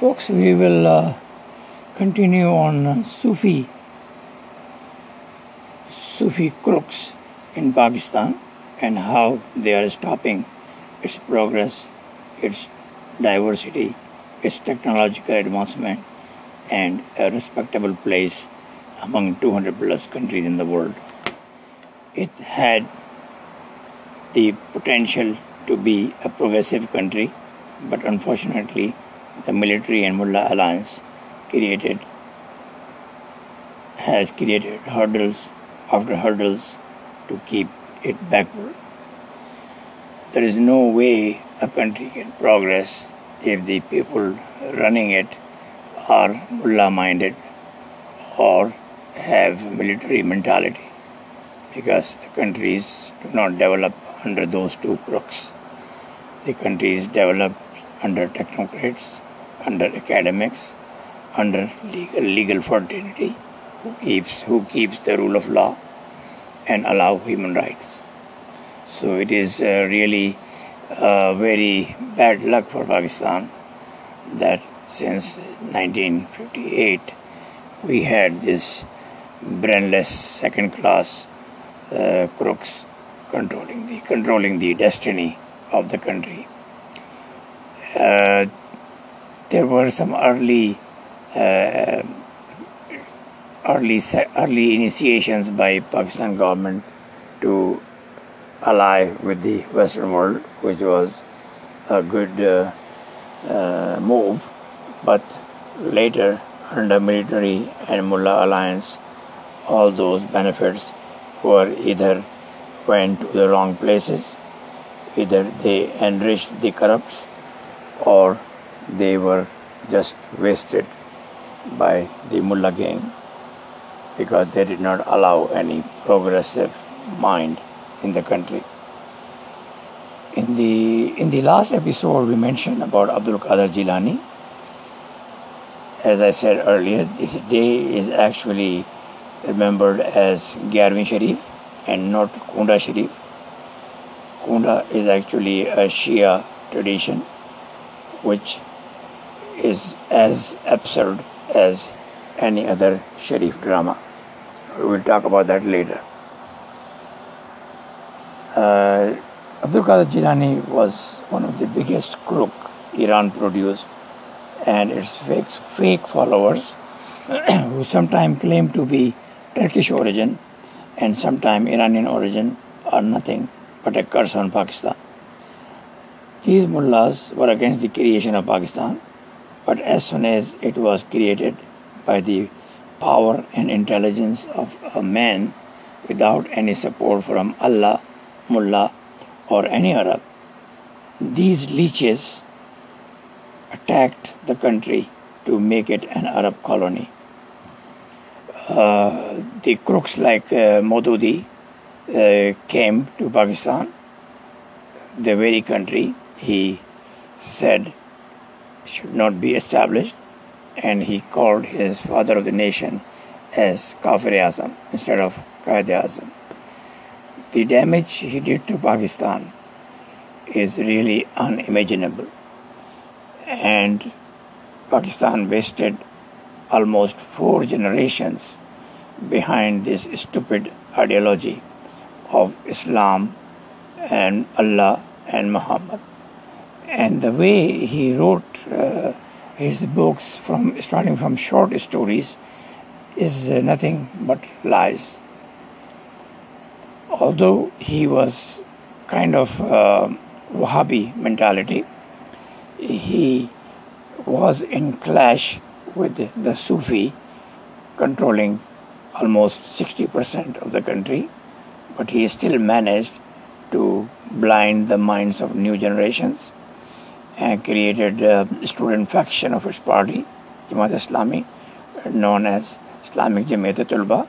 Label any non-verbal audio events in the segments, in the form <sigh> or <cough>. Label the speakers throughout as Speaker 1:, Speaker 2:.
Speaker 1: Folks, we will uh, continue on uh, Sufi Sufi crooks in Pakistan and how they are stopping its progress, its diversity, its technological advancement, and a respectable place among 200 plus countries in the world. It had the potential to be a progressive country, but unfortunately, the military and mullah alliance created has created hurdles after hurdles to keep it backward. There is no way a country can progress if the people running it are mullah minded or have military mentality because the countries do not develop under those two crooks. The countries develop under technocrats, under academics, under legal, legal fraternity who keeps, who keeps the rule of law and allow human rights. So it is uh, really uh, very bad luck for Pakistan that since 1958 we had this brainless second class uh, crooks controlling the controlling the destiny of the country. Uh, there were some early uh, early early initiations by Pakistan government to ally with the Western world, which was a good uh, uh, move. But later, under military and mullah alliance, all those benefits were either went to the wrong places, either they enriched the corrupts, or they were just wasted by the mullah gang because they did not allow any progressive mind in the country. In the in the last episode, we mentioned about Abdul Qadir Jilani. As I said earlier, this day is actually remembered as Gyarvi Sharif and not Kunda Sharif. Kunda is actually a Shia tradition which is as absurd as any other Sharif drama. We will talk about that later. Uh, Abdul Qadir Jilani was one of the biggest crook Iran produced, and its fake, fake followers, <clears throat> who sometimes claim to be Turkish origin and sometimes Iranian origin, are nothing but a curse on Pakistan. These mullahs were against the creation of Pakistan, but as soon as it was created by the power and intelligence of a man without any support from Allah, Mullah, or any Arab, these leeches attacked the country to make it an Arab colony. Uh, the crooks like uh, Maududi uh, came to Pakistan, the very country he said should not be established, and he called his father of the nation as Kafir Azam instead of Qaid Azam. The damage he did to Pakistan is really unimaginable, and Pakistan wasted almost four generations behind this stupid ideology of Islam and Allah and Muhammad. And the way he wrote uh, his books, from starting from short stories, is uh, nothing but lies. Although he was kind of uh, Wahhabi mentality, he was in clash with the Sufi controlling almost 60% of the country, but he still managed to blind the minds of new generations created a student faction of his party, Jamaat Islami, known as Islamic Jamaat Tulba.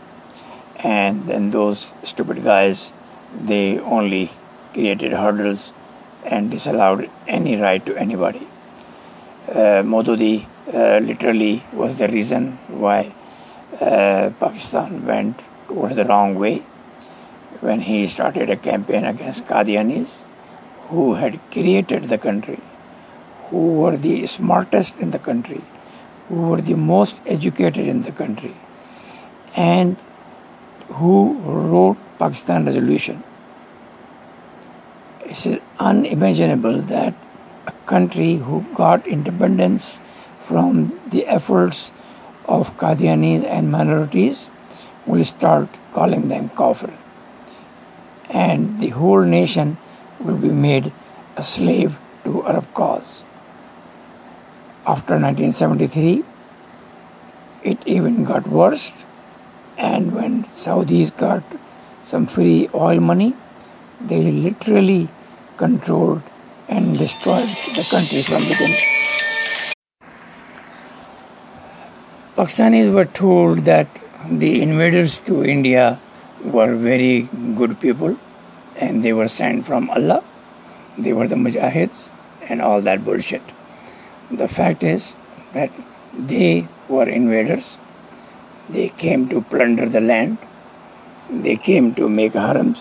Speaker 1: And then those stupid guys, they only created hurdles and disallowed any right to anybody. Uh, Maududi uh, literally was the reason why uh, Pakistan went towards the wrong way when he started a campaign against Qadianis who had created the country who were the smartest in the country, who were the most educated in the country, and who wrote Pakistan resolution. It is unimaginable that a country who got independence from the efforts of Qadianis and minorities will start calling them kafir. And the whole nation will be made a slave to Arab cause. After 1973, it even got worse. And when Saudis got some free oil money, they literally controlled and destroyed the country from within. Pakistanis were told that the invaders to India were very good people and they were sent from Allah. They were the mujahids and all that bullshit. The fact is that they were invaders. They came to plunder the land. They came to make harems.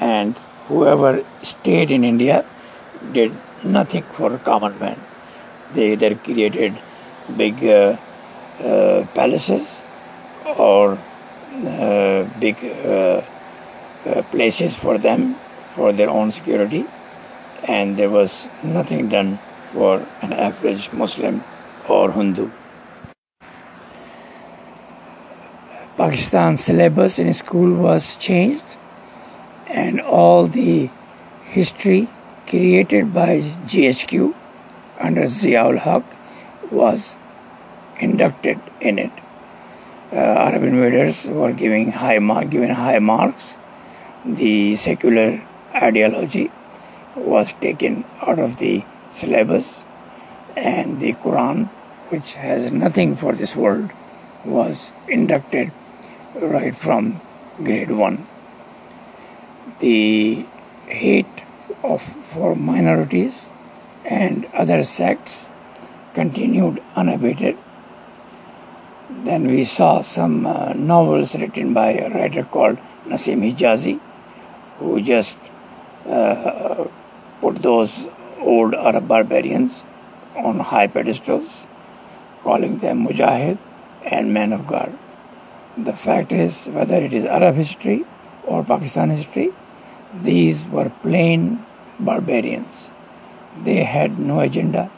Speaker 1: And whoever stayed in India did nothing for common man. They either created big uh, uh, palaces or uh, big uh, uh, places for them for their own security, and there was nothing done for an average Muslim or Hindu. Pakistan syllabus in school was changed, and all the history created by GHQ under Ziaul Haq was inducted in it. Uh, Arab invaders were giving high mark, given high marks. The secular ideology was taken out of the syllabus, and the Quran, which has nothing for this world, was inducted right from grade one. The hate of for minorities and other sects continued unabated then we saw some uh, novels written by a writer called Nasim Hijazi, who just uh, put those old Arab barbarians on high pedestals, calling them Mujahid and men of God. The fact is, whether it is Arab history or Pakistan history, these were plain barbarians. They had no agenda.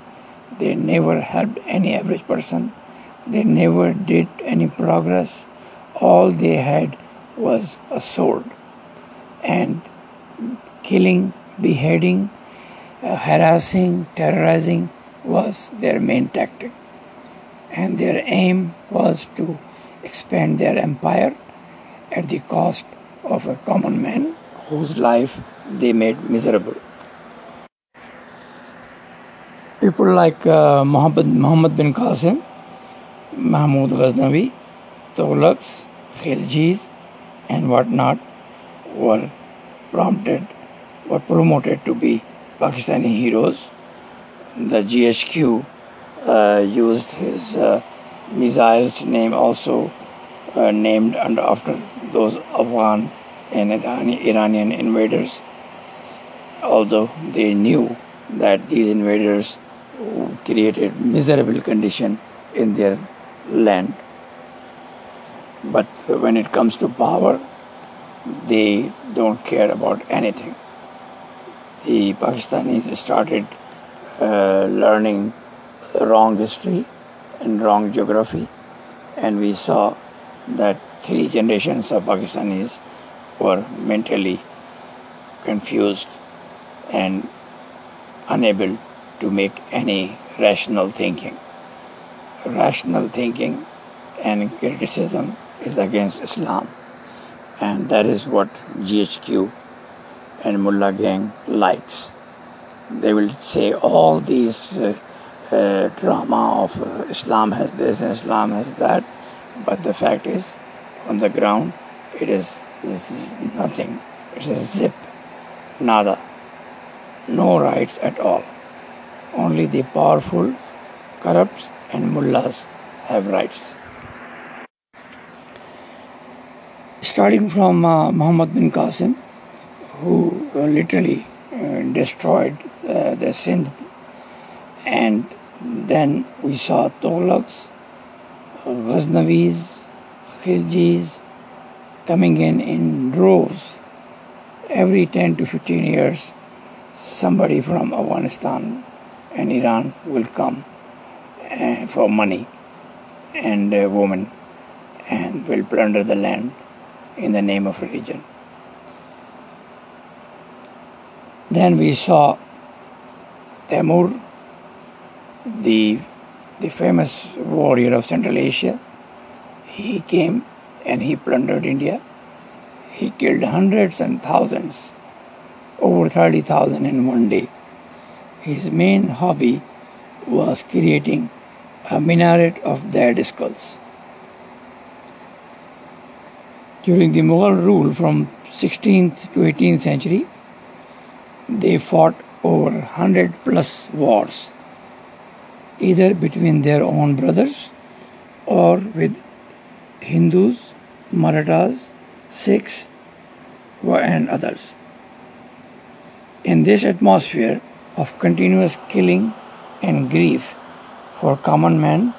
Speaker 1: They never helped any average person they never did any progress. All they had was a sword. And killing, beheading, uh, harassing, terrorizing was their main tactic. And their aim was to expand their empire at the cost of a common man whose life they made miserable. People like uh, Muhammad, Muhammad bin Qasim Mahmud Ghaznavi, Tughlaqs, Khilji's, and whatnot were prompted, were promoted to be Pakistani heroes. The GHQ uh, used his uh, missiles name also uh, named under after those Afghan and Iranian invaders, although they knew that these invaders created miserable condition in their land. But when it comes to power, they don't care about anything. The Pakistanis started uh, learning wrong history and wrong geography, and we saw that three generations of Pakistanis were mentally confused and unable to make any rational thinking rational thinking and criticism is against Islam. And that is what GHQ and Mullah gang likes. They will say all these uh, uh, drama of uh, Islam has this and Islam has that, but the fact is, on the ground, it is, nothing. It's a zip, nada, no rights at all. Only the powerful corrupts and mullahs have rights. Starting from uh, Muhammad bin Qasim, who uh, literally uh, destroyed uh, the Sindh And then we saw Tughlaqs, Ghaznavis, Khiljis coming in in droves. Every 10 to 15 years, somebody from Afghanistan and Iran will come uh, for money and a woman and will plunder the land in the name of religion. Then we saw Timur, the, the famous warrior of Central Asia. He came and he plundered India. He killed hundreds and thousands, over 30,000 in one day. His main hobby was creating a minaret of dead skulls. During the Mughal rule from 16th to 18th century, they fought over 100 plus wars, either between their own brothers or with Hindus, Marathas, Sikhs, and others. In this atmosphere of continuous killing and grief for common man,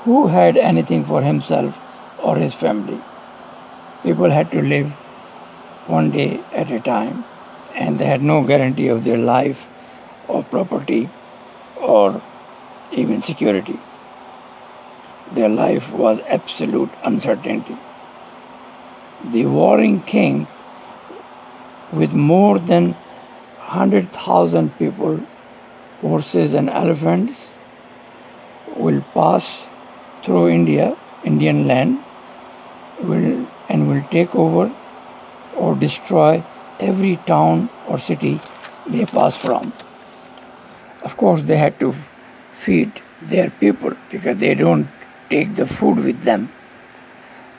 Speaker 1: who had anything for himself or his family? People had to live one day at a time and they had no guarantee of their life or property or even security. Their life was absolute uncertainty. The warring king, with more than 100,000 people, horses, and elephants, will pass through India, Indian land, will, and will take over or destroy every town or city they pass from. Of course, they had to feed their people because they don't take the food with them.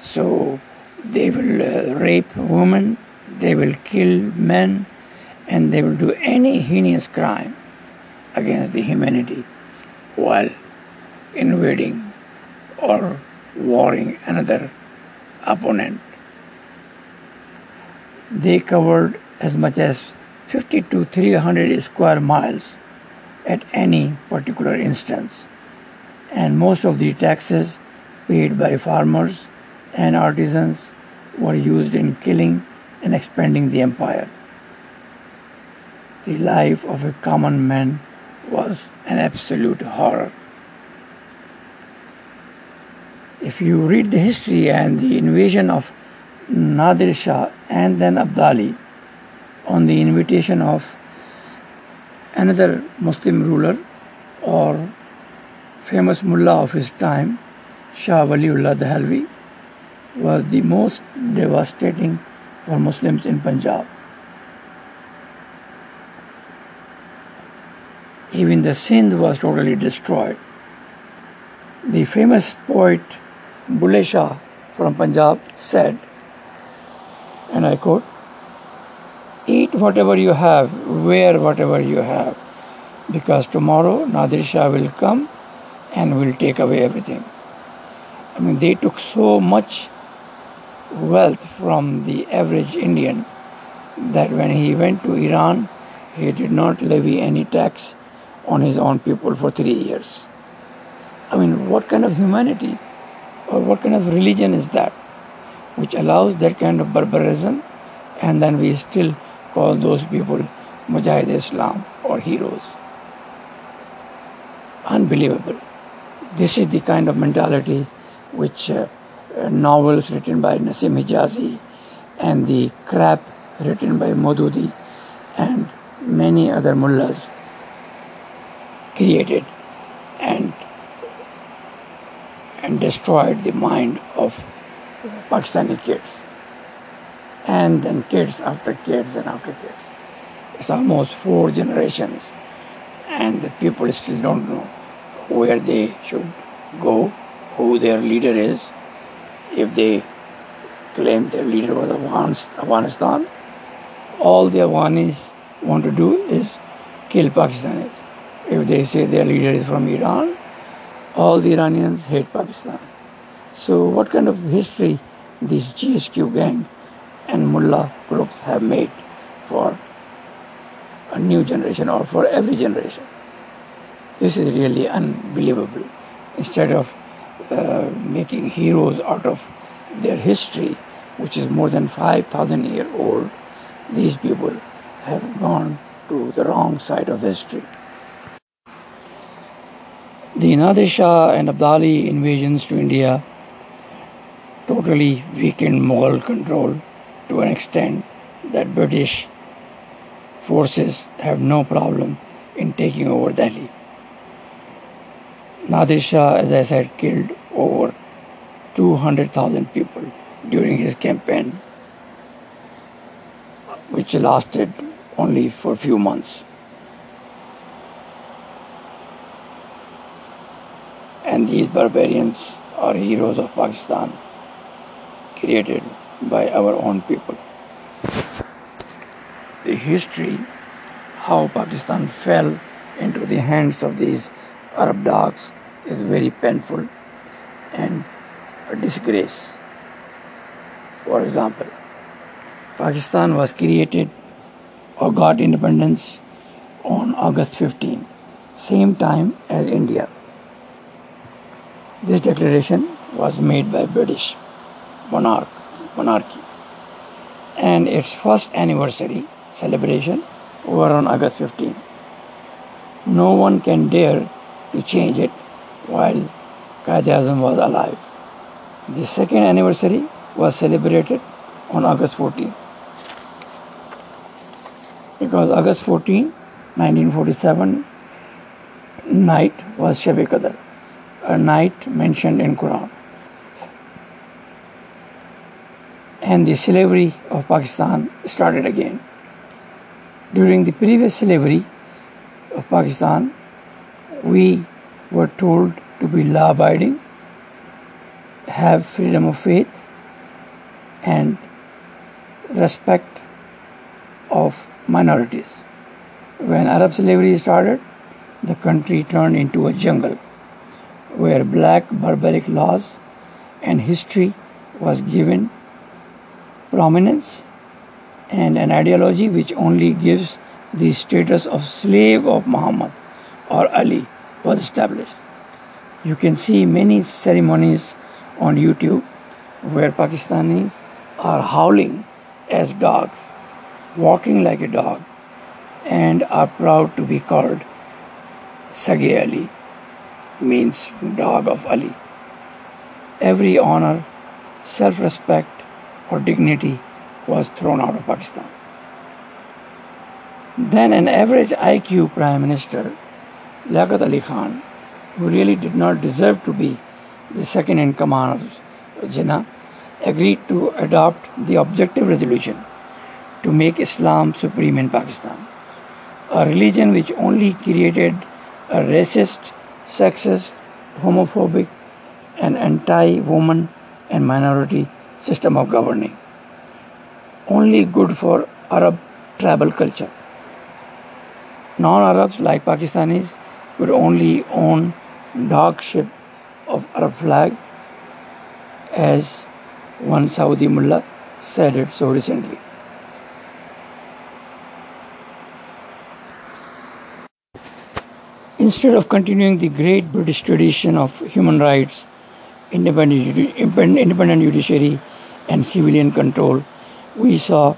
Speaker 1: So they will uh, rape women, they will kill men, and they will do any heinous crime against the humanity while invading or warring another opponent they covered as much as 50 to 300 square miles at any particular instance, and most of the taxes paid by farmers and artisans were used in killing and expanding the empire. The life of a common man was an absolute horror. If you read the history and the invasion of Nadir Shah and then Abdali on the invitation of another Muslim ruler or famous mullah of his time, Shah Waliullah Dehlvi, was the most devastating for Muslims in Punjab. Even the Sindh was totally destroyed. The famous poet Bulle Shah from Punjab said, and I quote, Eat whatever you have, wear whatever you have, because tomorrow Nadir Shah will come and will take away everything. I mean, they took so much wealth from the average Indian that when he went to Iran, he did not levy any tax on his own people for three years. I mean, what kind of humanity or what kind of religion is that? Which allows that kind of barbarism, and then we still call those people Mujahid Islam or heroes. Unbelievable. This is the kind of mentality which uh, novels written by Nasim Hijazi and the crap written by Maududi and many other mullahs created and and destroyed the mind of Pakistani kids. And then kids after kids and after kids. It's almost four generations. And the people still don't know where they should go, who their leader is. If they claim their leader was Afghanistan, all the Afghanis want to do is kill Pakistanis. If they say their leader is from Iran, all the Iranians hate Pakistan. So, what kind of history this GHQ gang and mullah groups have made for a new generation or for every generation? This is really unbelievable. Instead of uh, making heroes out of their history, which is more than 5,000 year old, these people have gone to the wrong side of the history. The Nadir Shah and Abdali invasions to India totally weakened Mughal control to an extent that British forces have no problem in taking over Delhi. Nadir Shah, as I said, killed over 200,000 people during his campaign, which lasted only for a few months. And these barbarians are heroes of Pakistan, created by our own people. The history, how Pakistan fell into the hands of these Arab dogs, is very painful and a disgrace. For example, Pakistan was created or got independence on August 15, same time as India. This declaration was made by British monarch, monarchy and its first anniversary celebration were on August 15. No one can dare to change it while Qaid Azam was alive. The second anniversary was celebrated on August 14th. Because August 14, 1947 night was Shab Qadr, a night mentioned in Quran. And the slavery of Pakistan started again. During the previous slavery of Pakistan, we were told to be law abiding have freedom of faith and respect of minorities. When Arab slavery started, the country turned into a jungle where black barbaric laws and history was given prominence and an ideology which only gives the status of slave of Muhammad or Ali was established. You can see many ceremonies on YouTube where Pakistanis are howling as dogs, walking like a dog, and are proud to be called Sage Ali, means dog of Ali. Every honor, self respect, or dignity was thrown out of Pakistan. Then an average IQ prime minister, Liaquat Ali Khan, who really did not deserve to be the second in command of Jinnah, agreed to adopt the objective resolution to make Islam supreme in Pakistan, a religion which only created a racist, sexist, homophobic, and anti woman and minority system of governing, only good for Arab tribal culture. Non Arabs like Pakistanis could only own dark ship of Arab flag as one Saudi mullah said it so recently. Instead of continuing the great British tradition of human rights, independent, independent judiciary, and civilian control, we saw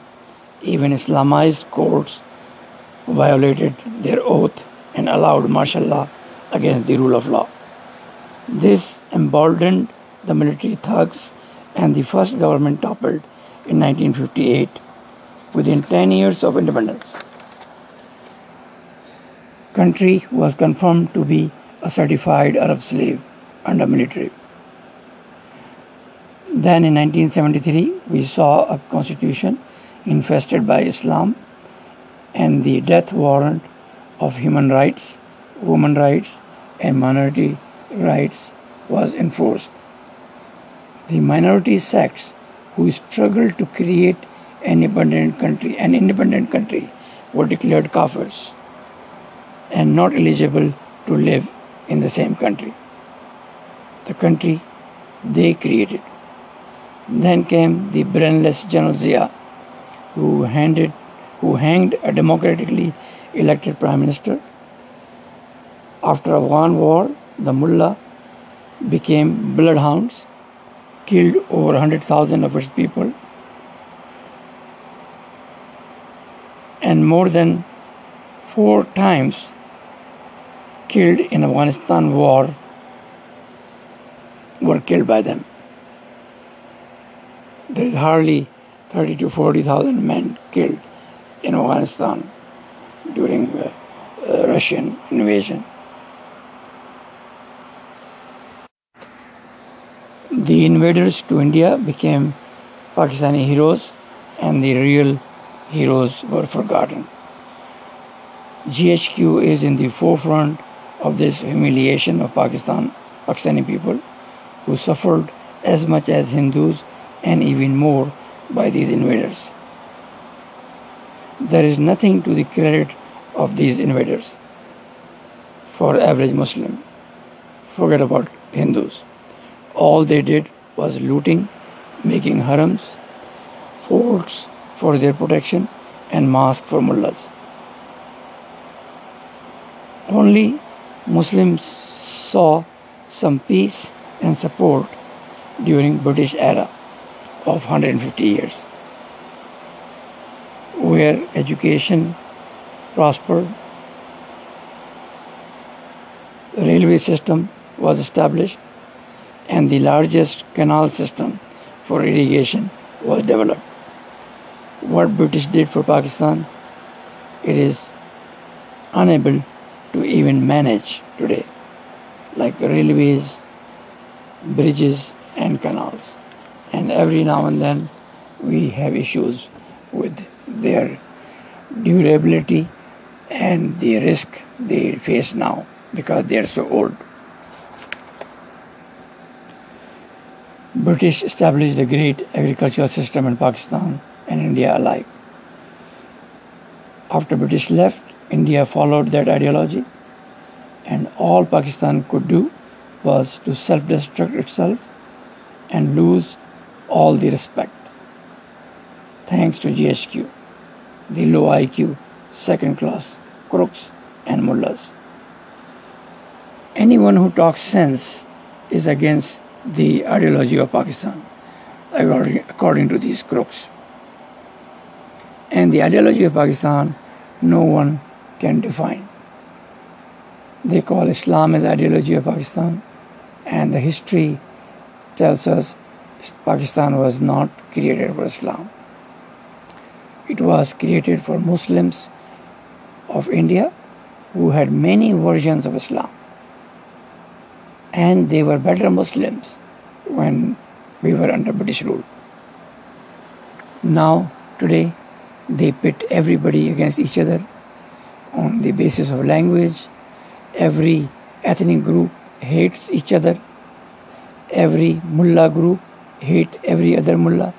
Speaker 1: even Islamized courts violated their oath and allowed martial law against the rule of law. This emboldened the military thugs and the first government toppled in 1958 within 10 years of independence. Country was confirmed to be a certified Arab slave under military. Then in 1973 we saw a constitution infested by Islam and the death warrant of human rights, women rights and minority rights was enforced. The minority sects who struggled to create an independent country, an independent country, were declared kafirs and not eligible to live in the same country. The country they created. Then came the brainless General Zia, who handed, who hanged a democratically elected prime minister After Afghan war, the mullah became bloodhounds, killed over 100,000 of its people, and more than four times killed in Afghanistan war were killed by them. There is hardly 30 to 40,000 men killed in Afghanistan during uh, Russian invasion. The invaders to India became Pakistani heroes, and the real heroes were forgotten. GHQ is in the forefront of this humiliation of Pakistan, Pakistani people, who suffered as much as Hindus and even more by these invaders. There is nothing to the credit of these invaders for average Muslim. Forget about Hindus. All they did was looting, making harems, forts for their protection, and mosques for mullahs. Only Muslims saw some peace and support during British era of 150 years where education prospered railway system was established and the largest canal system for irrigation was developed. What British did for Pakistan, it is unable to even manage today, like railways, bridges, and canals. And every now and then we have issues with their durability and the risk they face now because they are so old. British established a great agricultural system in Pakistan and India alike. After British left, India followed that ideology, and all Pakistan could do was to self destruct itself and lose all the respect. Thanks to GHQ, the low IQ, second class crooks and mullahs. Anyone who talks sense is against the ideology of Pakistan, according to these crooks. And the ideology of Pakistan, no one can define. They call Islam as ideology of Pakistan, and the history tells us Pakistan was not created for Islam. It was created for Muslims of India who had many versions of Islam and they were better Muslims when we were under British rule. Now, today, they pit everybody against each other on the basis of language. Every ethnic group hates each other. Every mullah group hate every other mullah.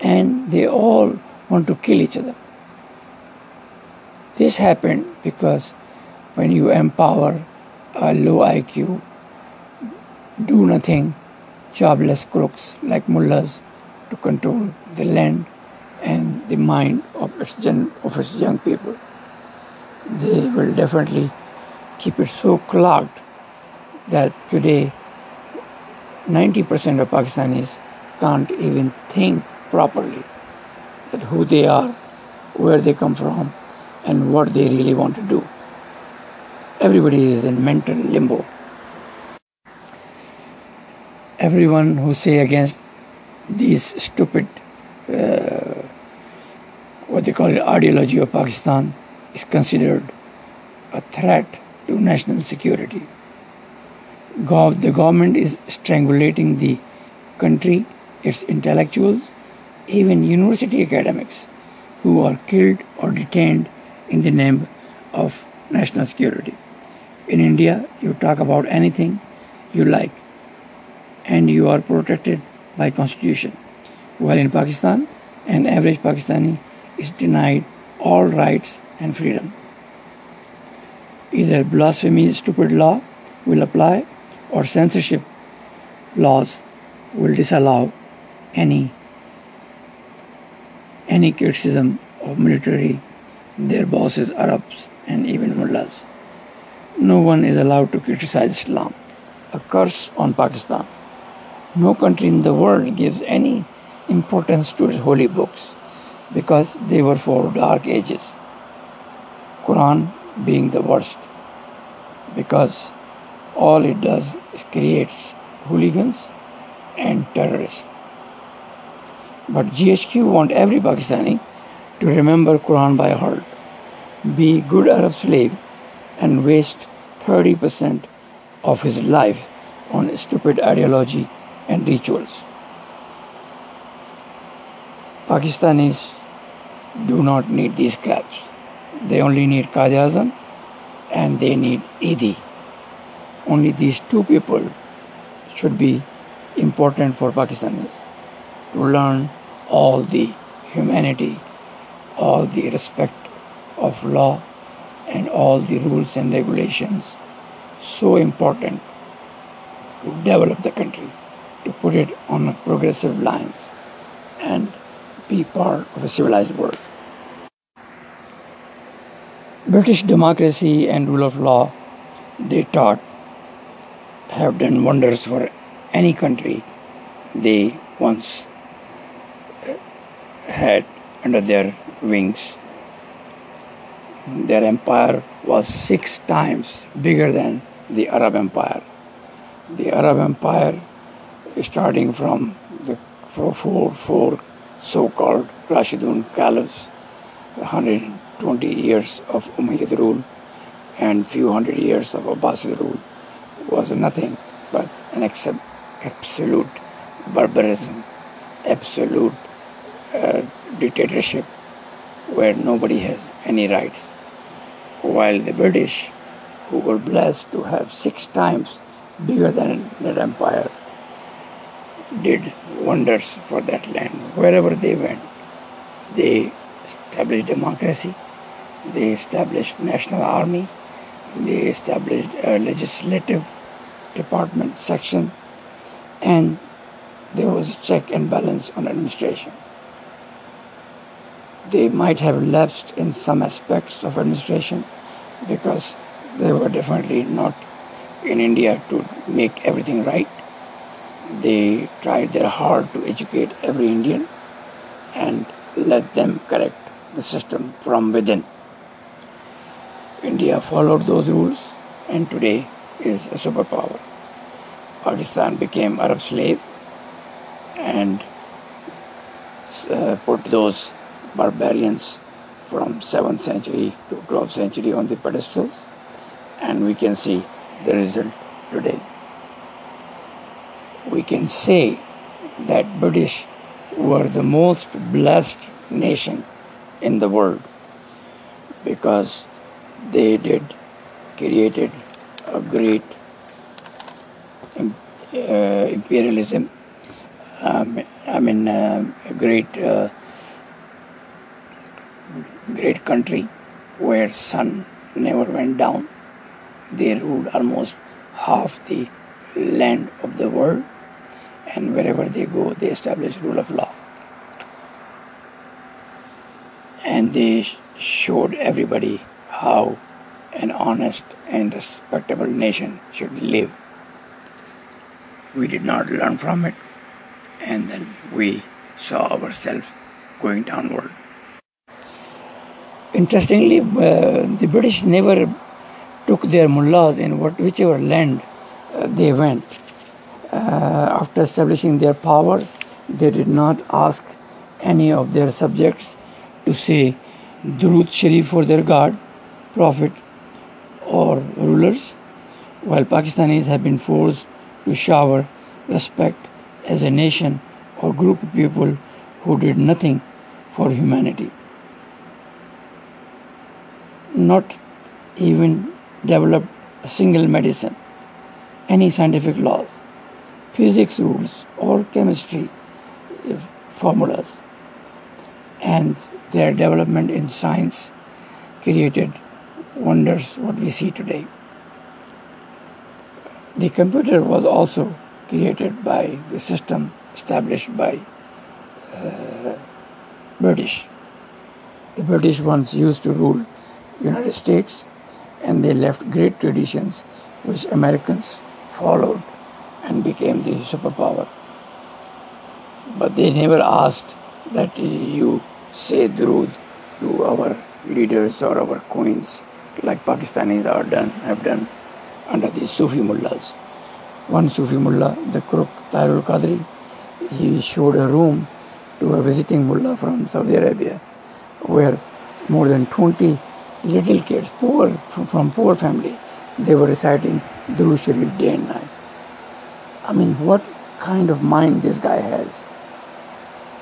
Speaker 1: And they all want to kill each other. This happened because when you empower a low IQ do nothing, jobless crooks like mullahs to control the land and the mind of its, gen- of its young people. They will definitely keep it so clogged that today 90% of Pakistanis can't even think properly that who they are, where they come from, and what they really want to do. Everybody is in mental limbo everyone who say against these stupid uh, what they call it ideology of Pakistan is considered a threat to national security. Gov- the government is strangulating the country, its intellectuals, even university academics who are killed or detained in the name of national security. In India, you talk about anything you like and you are protected by constitution. While in Pakistan, an average Pakistani is denied all rights and freedom. Either blasphemy, stupid law will apply, or censorship laws will disallow any any criticism of military, their bosses, Arabs, and even mullahs. no one is allowed to criticize Islam. A curse on Pakistan. No country in the world gives any importance to its holy books because they were for dark ages. Quran being the worst because all it does is creates hooligans and terrorists. But GHQ want every Pakistani to remember Quran by heart, be good Arab slave and waste 30% of his life on stupid ideology and rituals. Pakistanis do not need these crabs. They only need Qaid and they need Edhi. Only these two people should be important for Pakistanis to learn all the humanity, all the respect of law, and all the rules and regulations. So important to develop the country, to put it on progressive lines, and be part of a civilized world. British democracy and rule of law, they taught, have done wonders for any country they once uh, had under their wings. Their empire was six times bigger than the Arab Empire. The Arab Empire, starting from the four, four, four so-called Rashidun caliphs, 120 years of Umayyad rule and few hundred years of Abbasid rule was nothing but an absolute barbarism, absolute uh, dictatorship where nobody has any rights. While the British, who were blessed to have six times bigger than that empire, did wonders for that land wherever they went. They established democracy, they established national army, they established a legislative department section, and there was a check and balance on administration. They might have lapsed in some aspects of administration because they were definitely not in India to make everything right. They tried their hard to educate every Indian and let them correct the system from within. India followed those rules and today is a superpower. Pakistan became Arab slave and uh, put those barbarians from 7th century to 12th century on the pedestals and we can see the result today. We can say that British were the most blessed nation in the world because they did created a great uh, imperialism um, I mean uh, a great uh, great country where sun never went down. They ruled almost half the land of the world, and wherever they go, they establish rule of law. And they showed everybody how an honest and respectable nation should live. We did not learn from it, and then we saw ourselves going downward. Interestingly, uh, the British never took their mullahs in what, whichever land uh, they went. Uh, after establishing their power, they did not ask any of their subjects to say Durud Sharif for their God, Prophet, or rulers, while Pakistanis have been forced to shower respect as a nation or group of people who did nothing for humanity not even developed a single medicine, any scientific laws, physics rules, or chemistry uh, formulas. And their development in science created wonders what we see today. The computer was also created by the system established by uh, British. The British once used to rule United States and they left great traditions which Americans followed and became the superpower. But they never asked that you say Durud to our leaders or our queens like Pakistanis are done, have done under these Sufi mullahs. One Sufi mullah, the crook Tahirul Qadri, he showed a room to a visiting mullah from Saudi Arabia where more than 20 little kids, poor from, poor family, they were reciting Durud Sharif day and night. I mean, what kind of mind this guy has?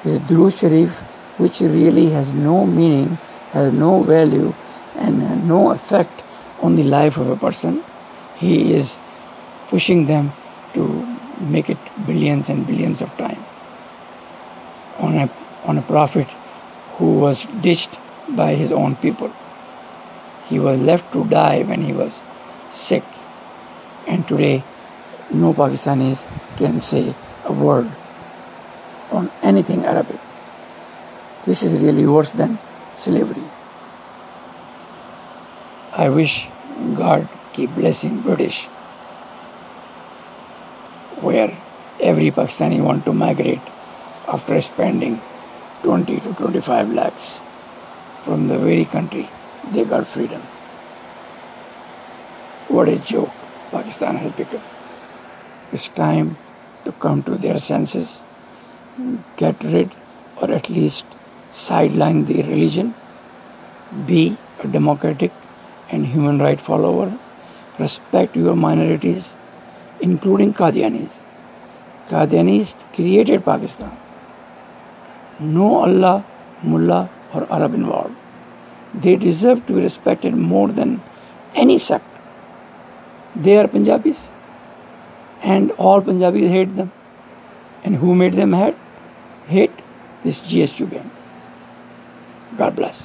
Speaker 1: This Durud Sharif, which really has no meaning, has no value, and no effect on the life of a person, he is pushing them to make it billions and billions of time on a on a prophet who was ditched by his own people. He was left to die when he was sick, and today no Pakistanis can say a word on anything Arabic. This is really worse than slavery. I wish God keep blessing British, where every Pakistani want to migrate after spending 20 to 25 lakhs from the very country they got freedom. What a joke Pakistan has become. It's time to come to their senses, get rid or at least sideline the religion, be a democratic and human rights follower, respect your minorities, including Qadianis. Qadianis created Pakistan. No Allah, Mullah, or Arab involved. They deserve to be respected more than any sect. They are Punjabis, and all Punjabis hate them. And who made them hate? Hate this GSU gang. God bless.